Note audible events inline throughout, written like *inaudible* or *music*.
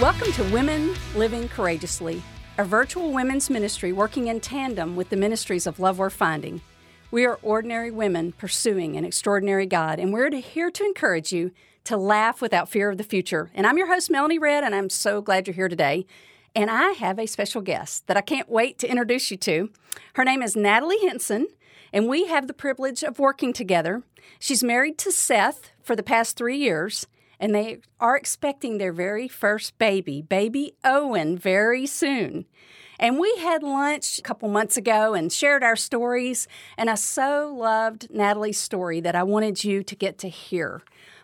Welcome to Women Living Courageously, a virtual women's ministry working in tandem with the ministries of Love Worth Finding. We are ordinary women pursuing an extraordinary God, and we're here to encourage you to laugh without fear of the future. And I'm your host, Melanie Redd, and I'm so glad you're here today. And I have a special guest that I can't wait to introduce you to. Her name is Natalie Henson, and we have the privilege of working together. She's married to Seth for the past three years, and they are expecting their very first baby, baby Owen, very soon. And we had lunch a couple months ago and shared our stories. And I so loved Natalie's story that I wanted you to get to hear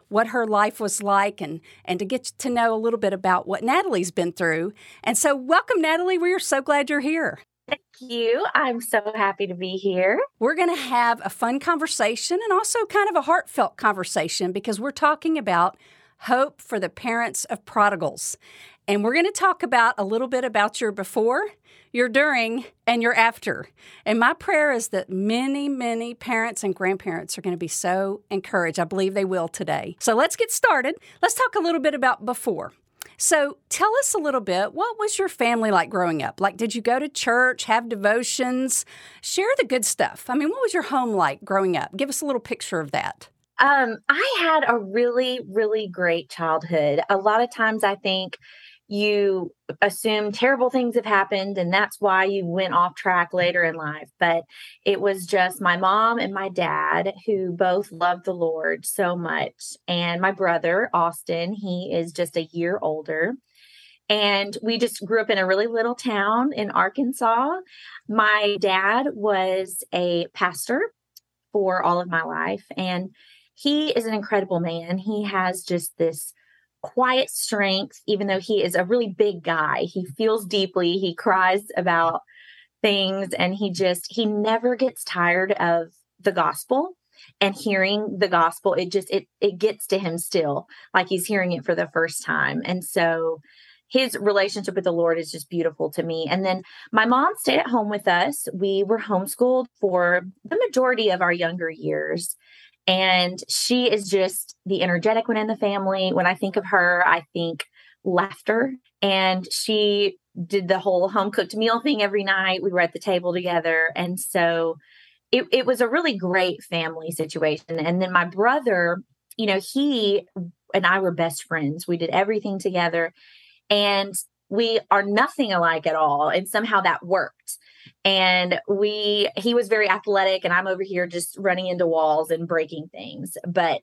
what her life was like and, and to get to know a little bit about what Natalie's been through. And so, welcome, Natalie. We are so glad you're here. Thank you. I'm so happy to be here. We're going to have a fun conversation and also kind of a heartfelt conversation because we're talking about hope for the parents of prodigals. And we're going to talk about a little bit about your before, your during, and your after. And my prayer is that many, many parents and grandparents are going to be so encouraged. I believe they will today. So let's get started. Let's talk a little bit about before. So tell us a little bit what was your family like growing up? Like, did you go to church, have devotions? Share the good stuff. I mean, what was your home like growing up? Give us a little picture of that. Um, I had a really, really great childhood. A lot of times I think you assume terrible things have happened and that's why you went off track later in life but it was just my mom and my dad who both loved the lord so much and my brother austin he is just a year older and we just grew up in a really little town in arkansas my dad was a pastor for all of my life and he is an incredible man. He has just this quiet strength, even though he is a really big guy. He feels deeply, he cries about things, and he just, he never gets tired of the gospel and hearing the gospel. It just it it gets to him still like he's hearing it for the first time. And so his relationship with the lord is just beautiful to me. And then my mom stayed at home with us. We were homeschooled for the majority of our younger years and she is just the energetic one in the family. When I think of her, I think laughter. And she did the whole home cooked meal thing every night. We were at the table together. And so it, it was a really great family situation. And then my brother, you know, he and I were best friends. We did everything together. And we are nothing alike at all. And somehow that worked. And we he was very athletic and i'm over here just running into walls and breaking things. But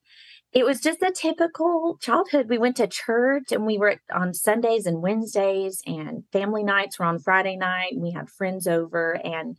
it was just a typical childhood. We went to church and we were on sundays and wednesdays and family nights were on friday night and we had friends over and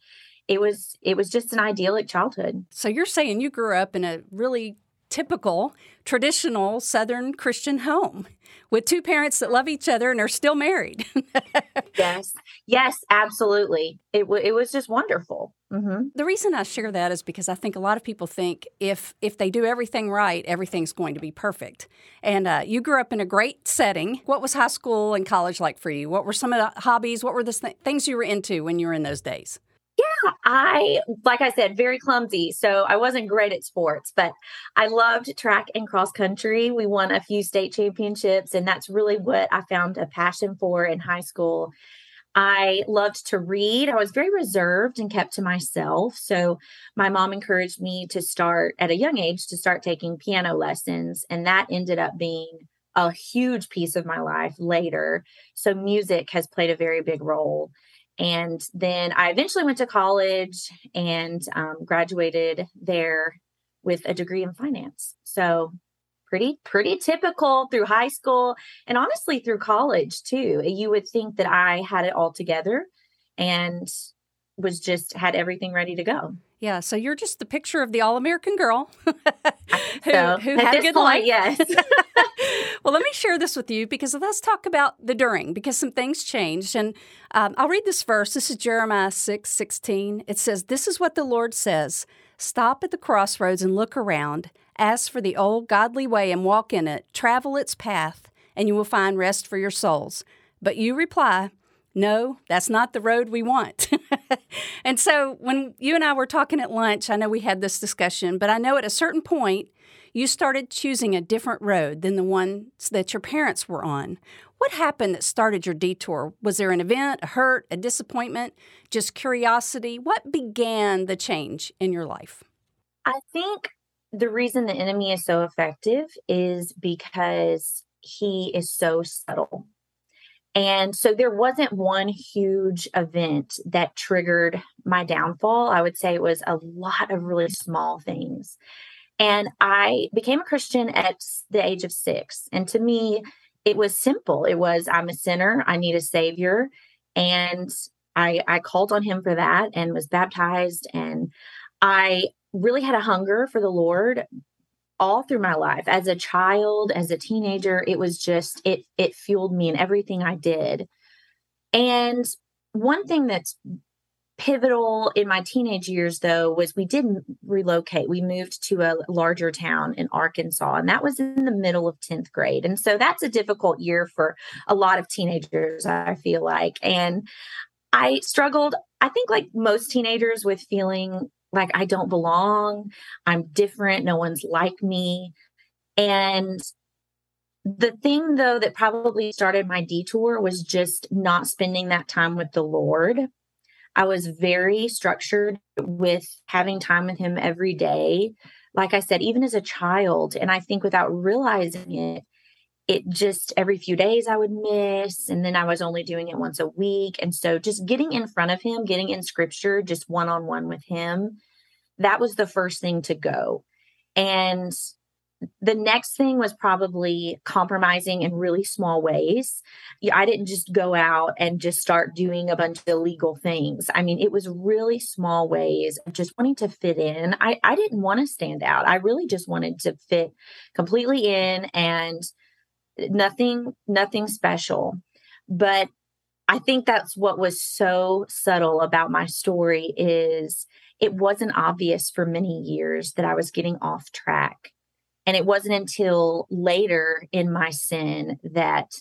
it was it was just an idyllic childhood. So you're saying you grew up in a really typical traditional southern christian home with two parents that love each other and are still married. *laughs* yes, yes, absolutely. It w- it was just wonderful. Mm-hmm. The reason I share that is because I think a lot of people think if if they do everything right, everything's going to be perfect. And uh, you grew up in a great setting. What was high school and college like for you? What were some of the hobbies? What were the th- things you were into when you were in those days? Yeah, I, like I said, very clumsy. So I wasn't great at sports, but I loved track and cross country. We won a few state championships, and that's really what I found a passion for in high school. I loved to read. I was very reserved and kept to myself. So my mom encouraged me to start at a young age to start taking piano lessons. And that ended up being a huge piece of my life later. So music has played a very big role. And then I eventually went to college and um, graduated there with a degree in finance. So pretty pretty typical through high school and honestly through college too. You would think that I had it all together and was just had everything ready to go. Yeah, so you're just the picture of the all-American girl *laughs* who, so, who had a good point, life. Yes. *laughs* well, let me share this with you because let's talk about the during because some things changed. And um, I'll read this verse. This is Jeremiah 6 16. It says, This is what the Lord says Stop at the crossroads and look around. Ask for the old godly way and walk in it. Travel its path, and you will find rest for your souls. But you reply, no, that's not the road we want. *laughs* and so when you and I were talking at lunch, I know we had this discussion, but I know at a certain point, you started choosing a different road than the ones that your parents were on. What happened that started your detour? Was there an event, a hurt, a disappointment, just curiosity? What began the change in your life? I think the reason the enemy is so effective is because he is so subtle. And so there wasn't one huge event that triggered my downfall. I would say it was a lot of really small things. And I became a Christian at the age of six. And to me, it was simple. It was, I'm a sinner, I need a savior. And I, I called on him for that and was baptized. And I really had a hunger for the Lord all through my life as a child as a teenager it was just it it fueled me in everything i did. And one thing that's pivotal in my teenage years though was we didn't relocate. We moved to a larger town in arkansas and that was in the middle of 10th grade. And so that's a difficult year for a lot of teenagers i feel like. And i struggled i think like most teenagers with feeling like I don't belong, I'm different, no one's like me. And the thing though that probably started my detour was just not spending that time with the Lord. I was very structured with having time with him every day. Like I said, even as a child, and I think without realizing it, it just every few days I would miss. And then I was only doing it once a week. And so just getting in front of him, getting in scripture, just one on one with him, that was the first thing to go. And the next thing was probably compromising in really small ways. I didn't just go out and just start doing a bunch of illegal things. I mean, it was really small ways of just wanting to fit in. I, I didn't want to stand out. I really just wanted to fit completely in and nothing nothing special. But i think that's what was so subtle about my story is it wasn't obvious for many years that i was getting off track. And it wasn't until later in my sin that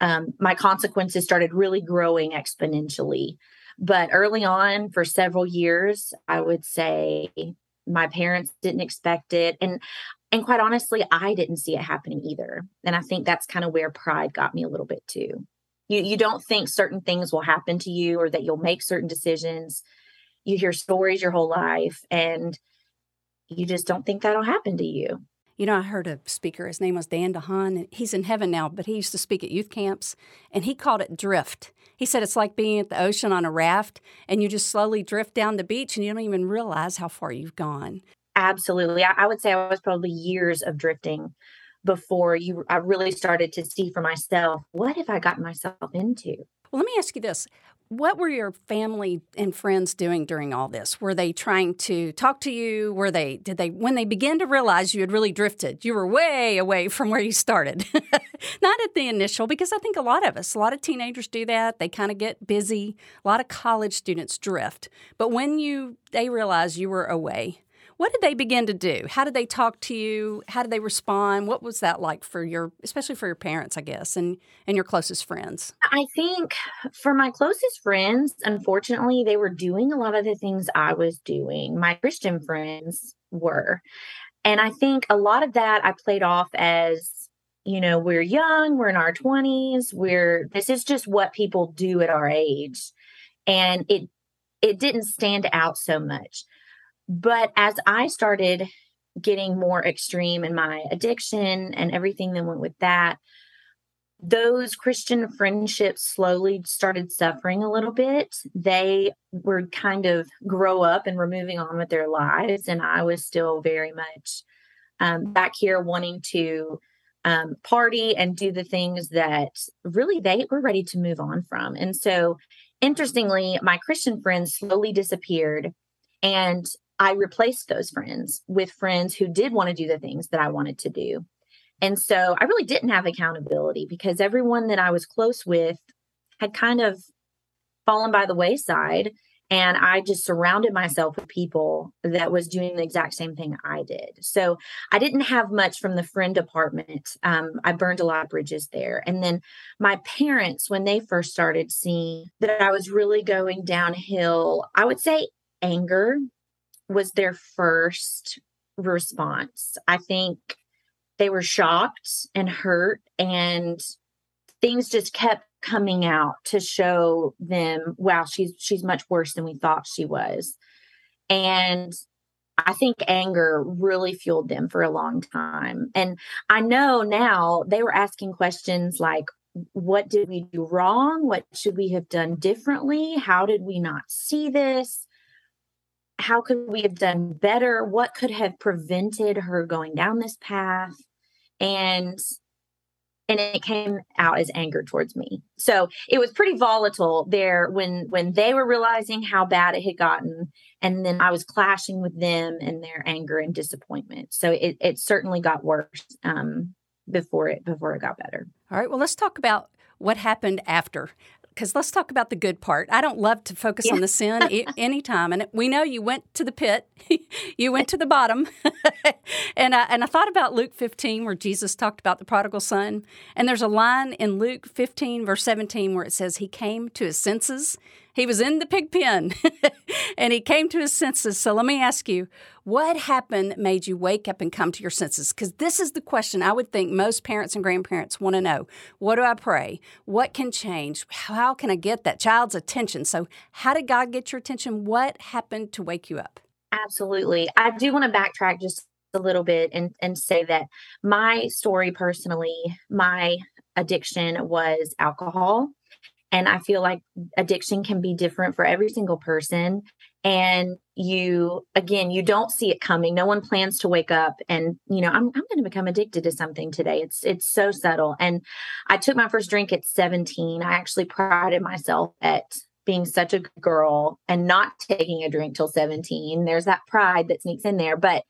um, my consequences started really growing exponentially. But early on for several years i would say my parents didn't expect it. And and quite honestly, I didn't see it happening either. And I think that's kind of where pride got me a little bit too. You you don't think certain things will happen to you or that you'll make certain decisions. You hear stories your whole life and you just don't think that'll happen to you. You know, I heard a speaker, his name was Dan DeHaan, and he's in heaven now, but he used to speak at youth camps, and he called it drift. He said it's like being at the ocean on a raft, and you just slowly drift down the beach, and you don't even realize how far you've gone. Absolutely. I, I, would say I was probably years of drifting before you I really started to see for myself what have I gotten myself into? Well, let me ask you this. What were your family and friends doing during all this? Were they trying to talk to you? Were they did they when they began to realize you had really drifted, you were way away from where you started. *laughs* Not at the initial because I think a lot of us, a lot of teenagers do that. They kind of get busy. A lot of college students drift. But when you they realize you were away, what did they begin to do? How did they talk to you? How did they respond? What was that like for your, especially for your parents, I guess, and and your closest friends? I think for my closest friends, unfortunately, they were doing a lot of the things I was doing. My Christian friends were, and I think a lot of that I played off as you know we're young we're in our 20s we're this is just what people do at our age and it it didn't stand out so much but as I started getting more extreme in my addiction and everything that went with that, those Christian friendships slowly started suffering a little bit. They were kind of grow up and were moving on with their lives. And I was still very much um, back here wanting to um, party and do the things that really they were ready to move on from. And so, interestingly, my Christian friends slowly disappeared. And I replaced those friends with friends who did want to do the things that I wanted to do. And so I really didn't have accountability because everyone that I was close with had kind of fallen by the wayside. and I just surrounded myself with people that was doing the exact same thing I did. So I didn't have much from the friend department. Um, I burned a lot of bridges there. And then my parents, when they first started seeing that I was really going downhill, I would say anger was their first response. I think they were shocked and hurt and things just kept coming out to show them wow she's she's much worse than we thought she was. And i think anger really fueled them for a long time. And i know now they were asking questions like what did we do wrong? What should we have done differently? How did we not see this how could we have done better what could have prevented her going down this path and and it came out as anger towards me. So it was pretty volatile there when when they were realizing how bad it had gotten, and then I was clashing with them and their anger and disappointment. So it it certainly got worse um, before it before it got better. All right. Well, let's talk about what happened after because let's talk about the good part. I don't love to focus yeah. on the sin e- *laughs* anytime, and we know you went to the pit, *laughs* you went to the bottom, *laughs* and I, and I thought about Luke 15 where Jesus talked about the prodigal son, and there's a line in Luke 15 verse 17 where it says he came to his senses he was in the pig pen *laughs* and he came to his senses. So let me ask you, what happened made you wake up and come to your senses? Because this is the question I would think most parents and grandparents want to know. What do I pray? What can change? How can I get that child's attention? So, how did God get your attention? What happened to wake you up? Absolutely. I do want to backtrack just a little bit and, and say that my story personally, my addiction was alcohol. And I feel like addiction can be different for every single person. And you, again, you don't see it coming. No one plans to wake up and, you know, I'm, I'm going to become addicted to something today. It's, it's so subtle. And I took my first drink at 17. I actually prided myself at being such a good girl and not taking a drink till 17. There's that pride that sneaks in there. But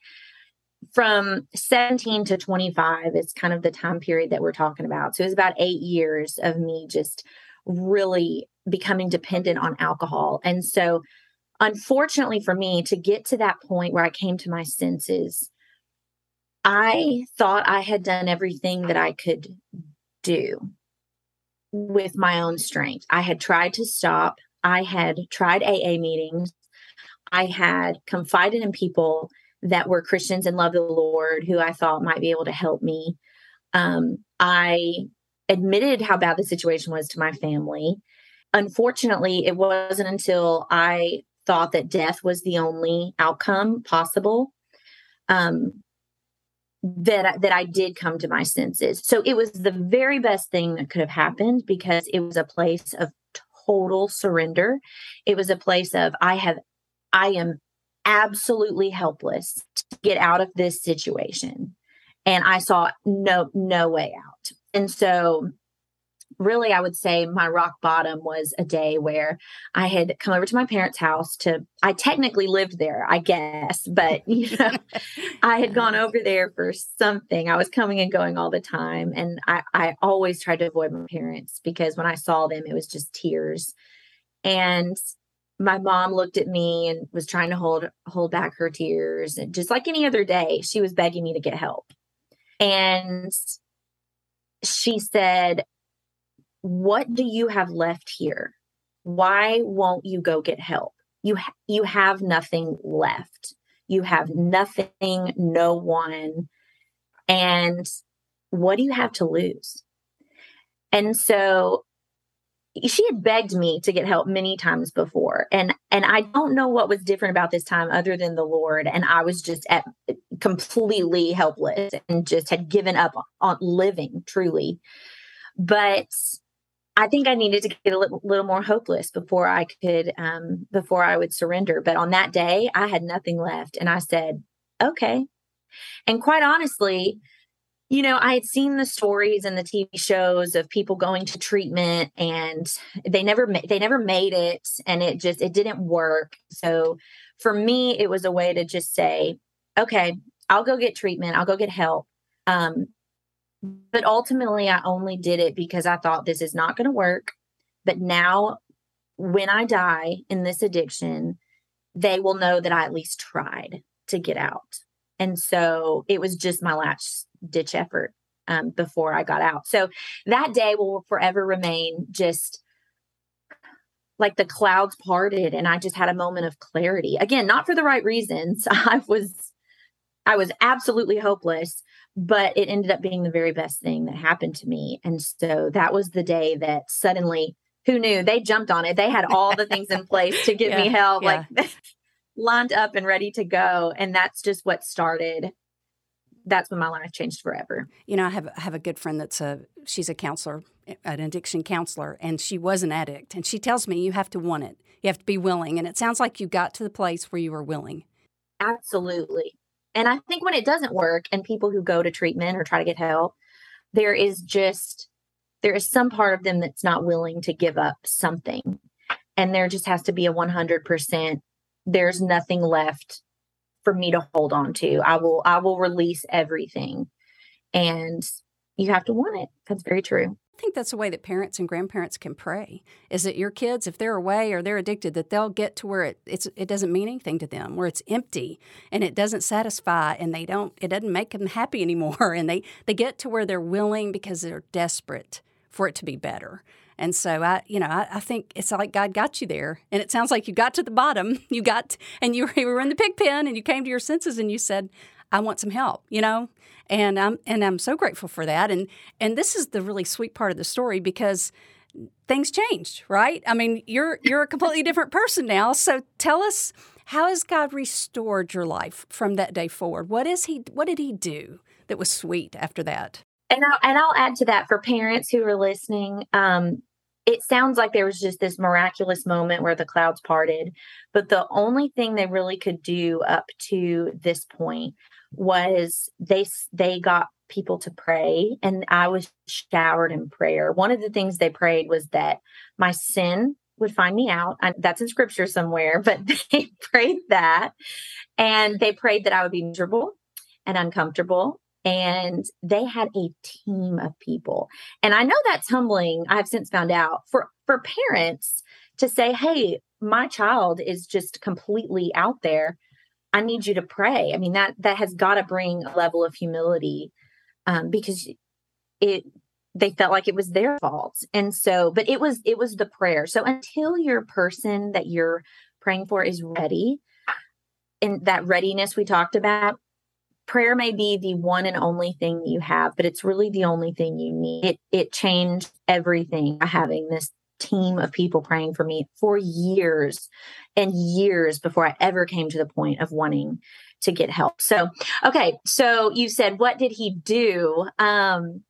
from 17 to 25 is kind of the time period that we're talking about. So it was about eight years of me just really becoming dependent on alcohol. And so, unfortunately for me, to get to that point where I came to my senses, I thought I had done everything that I could do with my own strength. I had tried to stop, I had tried AA meetings, I had confided in people that were Christians and loved the Lord who I thought might be able to help me. Um, I admitted how bad the situation was to my family. Unfortunately, it wasn't until I thought that death was the only outcome possible um, that that I did come to my senses. So it was the very best thing that could have happened because it was a place of total surrender. It was a place of I have I am absolutely helpless to get out of this situation and I saw no no way out. And so really I would say my rock bottom was a day where I had come over to my parents' house to I technically lived there, I guess, but *laughs* you know, I had gone over there for something. I was coming and going all the time and I I always tried to avoid my parents because when I saw them it was just tears. And my mom looked at me and was trying to hold hold back her tears and just like any other day she was begging me to get help. And she said, What do you have left here? Why won't you go get help? You, ha- you have nothing left. You have nothing, no one. And what do you have to lose? And so she had begged me to get help many times before and and i don't know what was different about this time other than the lord and i was just at completely helpless and just had given up on living truly. But i think i needed to get a little, little more hopeless before i could um before i would surrender. But on that day i had nothing left and i said okay. And quite honestly you know, I had seen the stories and the TV shows of people going to treatment and they never they never made it and it just it didn't work. So for me it was a way to just say, okay, I'll go get treatment, I'll go get help. Um but ultimately I only did it because I thought this is not going to work. But now when I die in this addiction, they will know that I at least tried to get out. And so it was just my last ditch effort um, before I got out. So that day will forever remain just like the clouds parted and I just had a moment of clarity. Again, not for the right reasons. *laughs* I was I was absolutely hopeless, but it ended up being the very best thing that happened to me. And so that was the day that suddenly who knew they jumped on it. They had all the things in place to get yeah, me help, yeah. like *laughs* lined up and ready to go. And that's just what started. That's when my life changed forever. You know, I have I have a good friend that's a she's a counselor, an addiction counselor, and she was an addict. And she tells me you have to want it. You have to be willing. And it sounds like you got to the place where you were willing. Absolutely. And I think when it doesn't work and people who go to treatment or try to get help, there is just there is some part of them that's not willing to give up something. And there just has to be a 100% there's nothing left for me to hold on to. I will I will release everything. And you have to want it. That's very true. I think that's the way that parents and grandparents can pray is that your kids, if they're away or they're addicted, that they'll get to where it, it doesn't mean anything to them, where it's empty and it doesn't satisfy and they don't, it doesn't make them happy anymore. *laughs* And they, they get to where they're willing because they're desperate for it to be better. And so I, you know, I, I, think it's like God got you there. And it sounds like you got to the bottom. *laughs* You got, and *laughs* you were in the pig pen and you came to your senses and you said, I want some help, you know? And I'm, and I'm so grateful for that. And, and this is the really sweet part of the story because things changed, right? I mean, you're, *laughs* you're a completely different person now. So tell us, how has God restored your life from that day forward? What is he, what did he do that was sweet after that? And I'll, and I'll add to that for parents who are listening. Um, it sounds like there was just this miraculous moment where the clouds parted but the only thing they really could do up to this point was they they got people to pray and i was showered in prayer. One of the things they prayed was that my sin would find me out. I, that's in scripture somewhere but *laughs* they prayed that and they prayed that i would be miserable and uncomfortable and they had a team of people. And i know that's humbling i've since found out for for parents to say hey my child is just completely out there i need you to pray. I mean that that has got to bring a level of humility um, because it they felt like it was their fault. And so but it was it was the prayer. So until your person that you're praying for is ready and that readiness we talked about prayer may be the one and only thing you have, but it's really the only thing you need. It, it changed everything by having this team of people praying for me for years and years before I ever came to the point of wanting to get help. So, okay, so you said what did he do? Um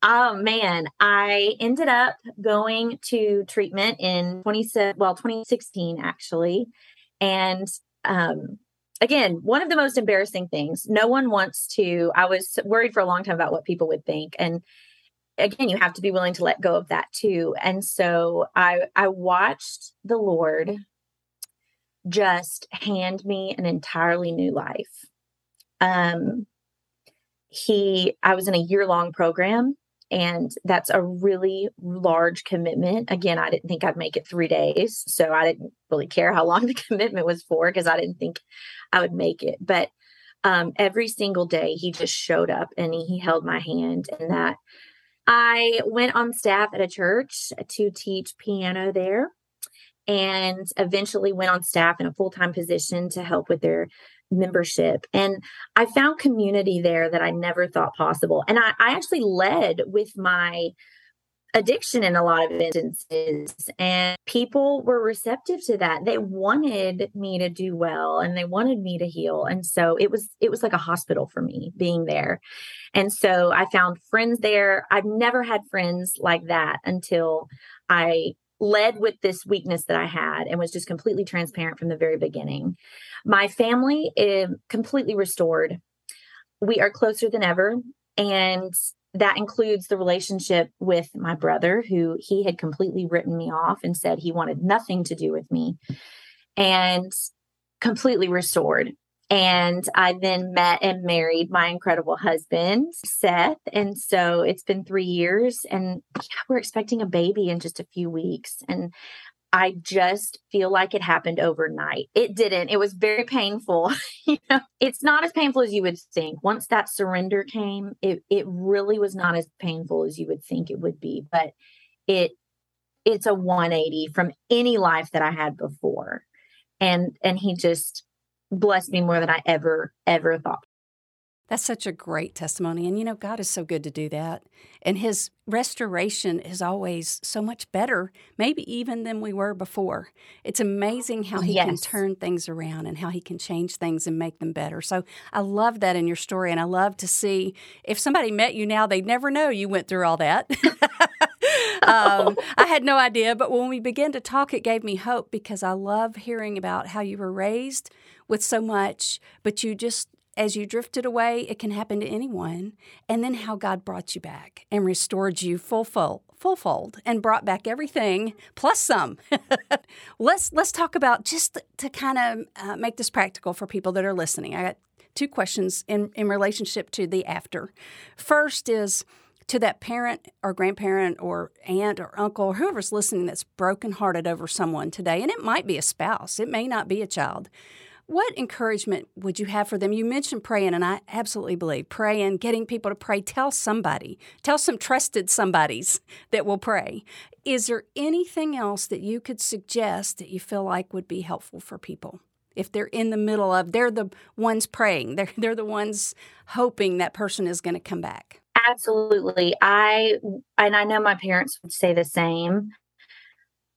Oh man, I ended up going to treatment in 20 well 2016 actually. And um again, one of the most embarrassing things. No one wants to. I was worried for a long time about what people would think, and again, you have to be willing to let go of that too. And so I I watched the Lord just hand me an entirely new life. Um, he I was in a year long program and that's a really large commitment. Again, I didn't think I'd make it three days. So I didn't really care how long *laughs* the commitment was for because I didn't think I would make it. But um, every single day, he just showed up and he, he held my hand. And that I went on staff at a church to teach piano there and eventually went on staff in a full time position to help with their membership. And I found community there that I never thought possible. And I, I actually led with my addiction in a lot of instances and people were receptive to that they wanted me to do well and they wanted me to heal and so it was it was like a hospital for me being there and so i found friends there i've never had friends like that until i led with this weakness that I had and was just completely transparent from the very beginning. My family is completely restored. We are closer than ever. And that includes the relationship with my brother, who he had completely written me off and said he wanted nothing to do with me, and completely restored. And I then met and married my incredible husband, Seth. And so it's been three years, and yeah, we're expecting a baby in just a few weeks. And I just feel like it happened overnight. It didn't. It was very painful. *laughs* you know, it's not as painful as you would think. Once that surrender came, it it really was not as painful as you would think it would be, but it it's a 180 from any life that I had before. And and he just blessed me more than I ever ever thought that's such a great testimony. And you know, God is so good to do that. And His restoration is always so much better, maybe even than we were before. It's amazing how He yes. can turn things around and how He can change things and make them better. So I love that in your story. And I love to see if somebody met you now, they'd never know you went through all that. *laughs* um, I had no idea. But when we began to talk, it gave me hope because I love hearing about how you were raised with so much, but you just as you drifted away, it can happen to anyone. And then how God brought you back and restored you full full full fold and brought back everything plus some. *laughs* let's let's talk about just to kind of uh, make this practical for people that are listening. I got two questions in in relationship to the after. First is to that parent or grandparent or aunt or uncle or whoever's listening that's brokenhearted over someone today, and it might be a spouse, it may not be a child. What encouragement would you have for them? You mentioned praying, and I absolutely believe praying, getting people to pray. Tell somebody, tell some trusted somebodies that will pray. Is there anything else that you could suggest that you feel like would be helpful for people? If they're in the middle of, they're the ones praying, *laughs* they're, they're the ones hoping that person is going to come back. Absolutely. I, and I know my parents would say the same.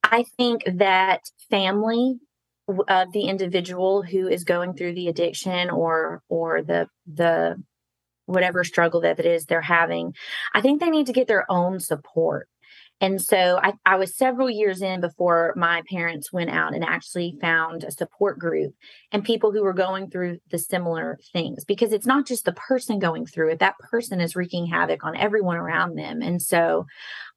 I think that family of uh, the individual who is going through the addiction or or the the whatever struggle that it is they're having i think they need to get their own support and so I, I, was several years in before my parents went out and actually found a support group and people who were going through the similar things because it's not just the person going through it, that person is wreaking havoc on everyone around them. And so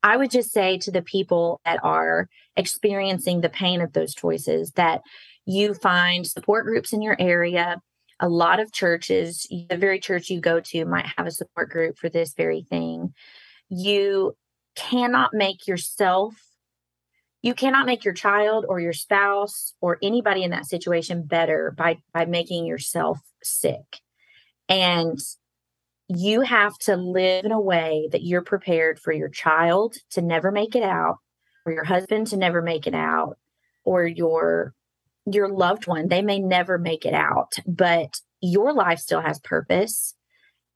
I would just say to the people that are experiencing the pain of those choices that you find support groups in your area. A lot of churches, the very church you go to might have a support group for this very thing. You cannot make yourself you cannot make your child or your spouse or anybody in that situation better by by making yourself sick. And you have to live in a way that you're prepared for your child to never make it out or your husband to never make it out or your your loved one. They may never make it out but your life still has purpose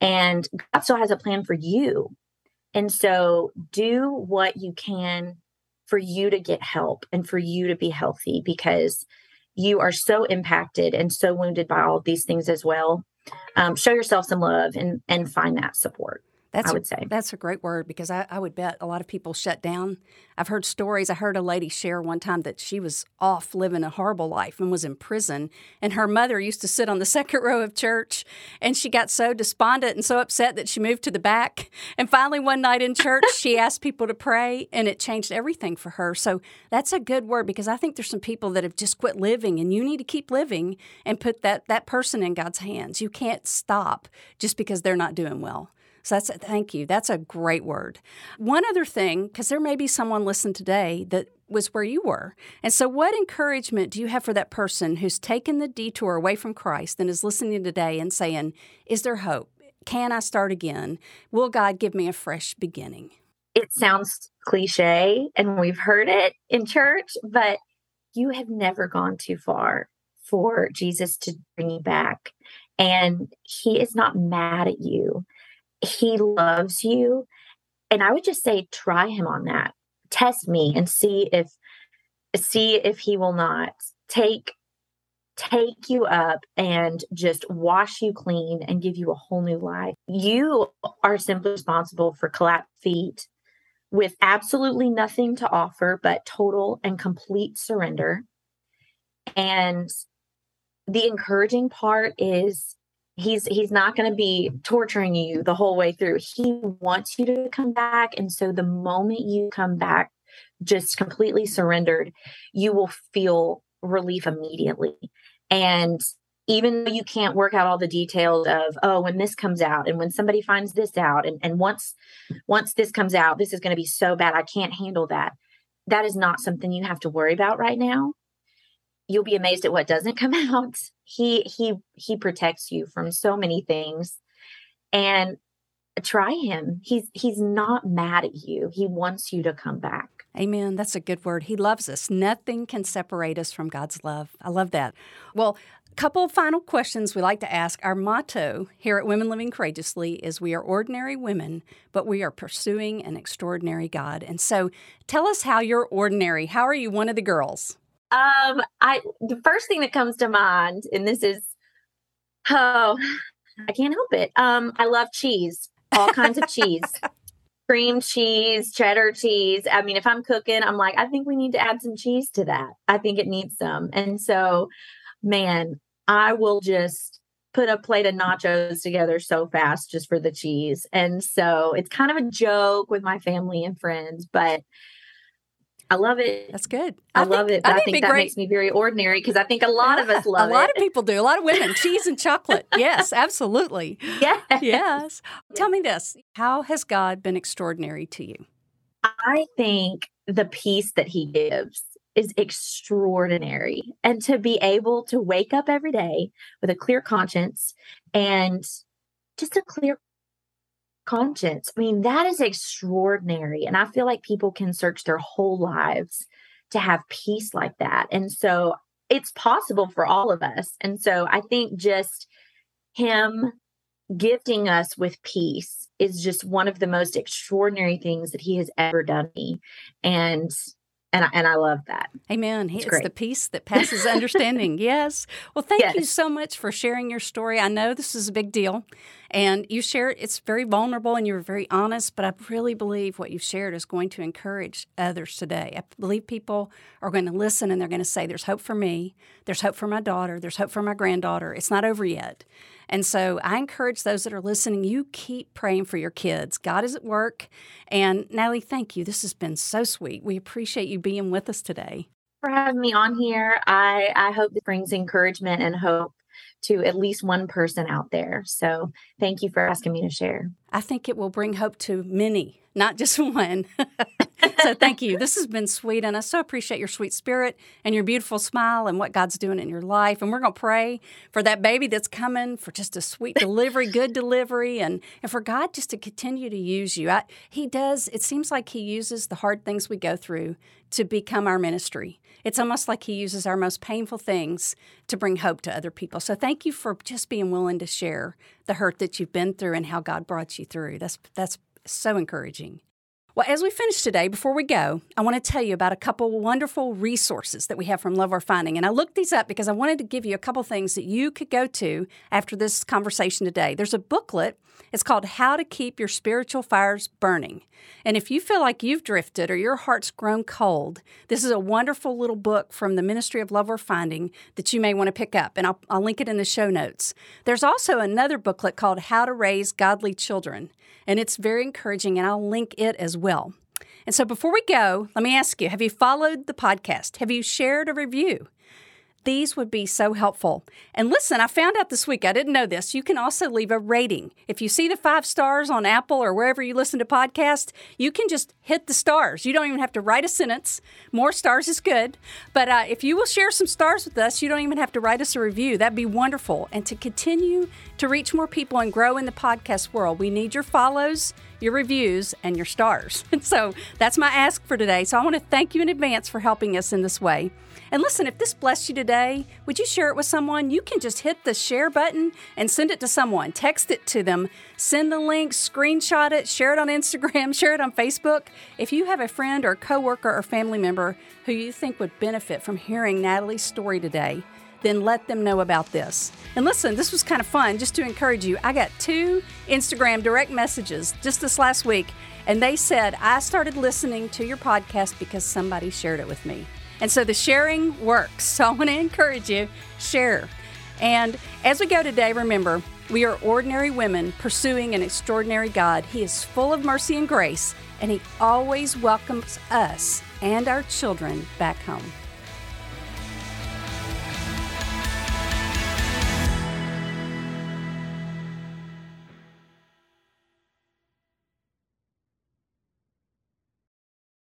and god still has a plan for you and so do what you can for you to get help and for you to be healthy because you are so impacted and so wounded by all these things as well. Um, show yourself some love and and find that support. That's I would say. That's a great word because I, I, would bet a lot of people shut down. I've heard stories. I heard a lady share one time that she was off living a horrible life and was in prison. And her mother used to sit on the *laughs* second row of church. And she got so despondent and so upset that she moved to the back. And finally, one night in church, she *laughs* asked people to pray and it changed everything for her. So that's a good word because I think there's some people that have just quit living and you need to keep living and put that, that person in God's hands. You can't stop just because they're not doing well. So that's thank you. That's a great word. One other thing, because there may be someone listening today that was where you were. And so, what encouragement do you have for that person who's taken the detour away from Christ and is listening today and saying, Is there hope? Can I start again? Will God give me a fresh beginning? It sounds cliche and we've heard it in church, but you have never gone too far for Jesus to bring you back. And he is not mad at you he loves you. And I would just say, try him on that. Test me and see if see if he will not take take you up and just wash you clean and give you a whole new life. You are simply responsible for collapsed feet with absolutely nothing to offer but total and complete surrender. And the encouraging part is he's he's not going to be torturing you the whole way through. He wants you to come back and so the moment you come back just completely surrendered you will feel relief immediately. And even though you can't work out all the details of oh when this comes out and when somebody finds this out and, and once once this comes out this is going to be so bad i can't handle that. That is not something you have to worry about right now. You'll be amazed at what doesn't come *laughs* out. He he he protects you from so many things. And try him. He's he's not mad at you. He wants you to come back. Amen. That's a good word. He loves us. Nothing can separate us from God's love. I love that. Well, a couple of final questions we like to ask. Our motto here at Women Living Courageously is we are ordinary women, but we are pursuing an extraordinary God. And so tell us how you're ordinary. How are you one of the girls? Um, I the first thing that comes to mind, and this is oh, I can't help it. Um, I love cheese, all kinds of cheese. *laughs* Cream cheese, cheddar cheese. I mean, if I'm cooking, I'm like, I think we need to add some cheese to that. I think it needs some. And so, man, I will just put a plate of nachos together so fast just for the cheese. And so it's kind of a joke with my family and friends, but I love it. That's good. I, I love think, it. I, I think, that great. makes me very ordinary because I think a lot of us *laughs* love it. A lot of people do. A lot of women. Cheese and chocolate. *laughs* Yes, absolutely. Yes. Yes. Tell me this. How has God been extraordinary to you? I think the peace that he gives is extraordinary. And to be able to wake up every day with a clear conscience and just a clear conscience, I mean, that is extraordinary. And I feel like people can search their whole lives to have peace like that. And so it's possible for all of us. And so I think just him gifting us with peace is just one of the most extraordinary things that he has ever done me. And and I, and I love that. Amen. It's, it's the peace that passes understanding. *laughs* yes. Well, thank yes. you so much for sharing your story. I know this is a big deal, and you share it. It's very vulnerable, and you're very honest. But I really believe what you've shared is going to encourage others today. I believe people are going to listen, and they're going to say, "There's hope for me. There's hope for my daughter. There's hope for my granddaughter. It's not over yet." And so I encourage those that are listening, you keep praying for your kids. God is at work. And Natalie, thank you. This has been so sweet. We appreciate you being with us today. For having me on here. I, I hope this brings encouragement and hope to at least one person out there. So thank you for asking me to share. I think it will bring hope to many, not just *laughs* one. *laughs* so thank you. This has been sweet, and I so appreciate your sweet spirit and your beautiful smile and what God's doing in your life. And we're going to pray for that baby that's coming, for just a sweet delivery, good delivery, and, and for God just to continue to use you. I, he does, it seems like He uses the hard things we go through to become our ministry. It's almost like He uses our most painful things to bring hope to other people. So thank you for just being willing to share the hurt that you've been through and how God brought you through. That's, that's so encouraging. Well, as we finish today, before we go, I want to tell you about a couple wonderful resources that we have from Love Worth Finding. And I looked these up because I wanted to give you a couple things that you could go to after this conversation today. There's a booklet. It's called How to Keep Your Spiritual Fires Burning. And if you feel like you've drifted or your heart's grown cold, this is a wonderful little book from the Ministry of Love Worth Finding that you may want to pick up. And I'll, I'll link it in the show notes. There's also another booklet called How to Raise Godly Children and it's very encouraging, and I'll link it as well. And so before we go, let me ask you have you followed the podcast? Have you shared a review? These would be so helpful. And listen, I found out this week, I didn't know this. You can also leave a rating. If you see the five stars on Apple or wherever you listen to podcasts, you can just hit the stars. You don't even have to write a sentence. More stars is good. But uh, if you will share some stars with us, you don't even have to write us a review. That'd be wonderful. And to continue to reach more people and grow in the podcast world, we need your follows your reviews, and your stars. *laughs* So that's my ask for today. So I want to thank you in advance for helping us in this way. And listen, if this blessed you today, would you share it with someone? You can just hit the share button and send it to someone. Text it to them. Send the link, screenshot it, share it on *laughs* Instagram, share it on Facebook. If you have a friend or coworker or family member who you think would benefit from hearing Natalie's story today, then let them know about this. And listen, this was kind of fun just to encourage you. I got two Instagram direct messages just this last week, and they said, I started listening to your podcast because somebody shared it with me. And so the sharing works. *laughs* So I want to encourage you, share. And as we go today, remember, we are ordinary women pursuing an extraordinary God. He is full of mercy and grace, and He always welcomes us and our children back home.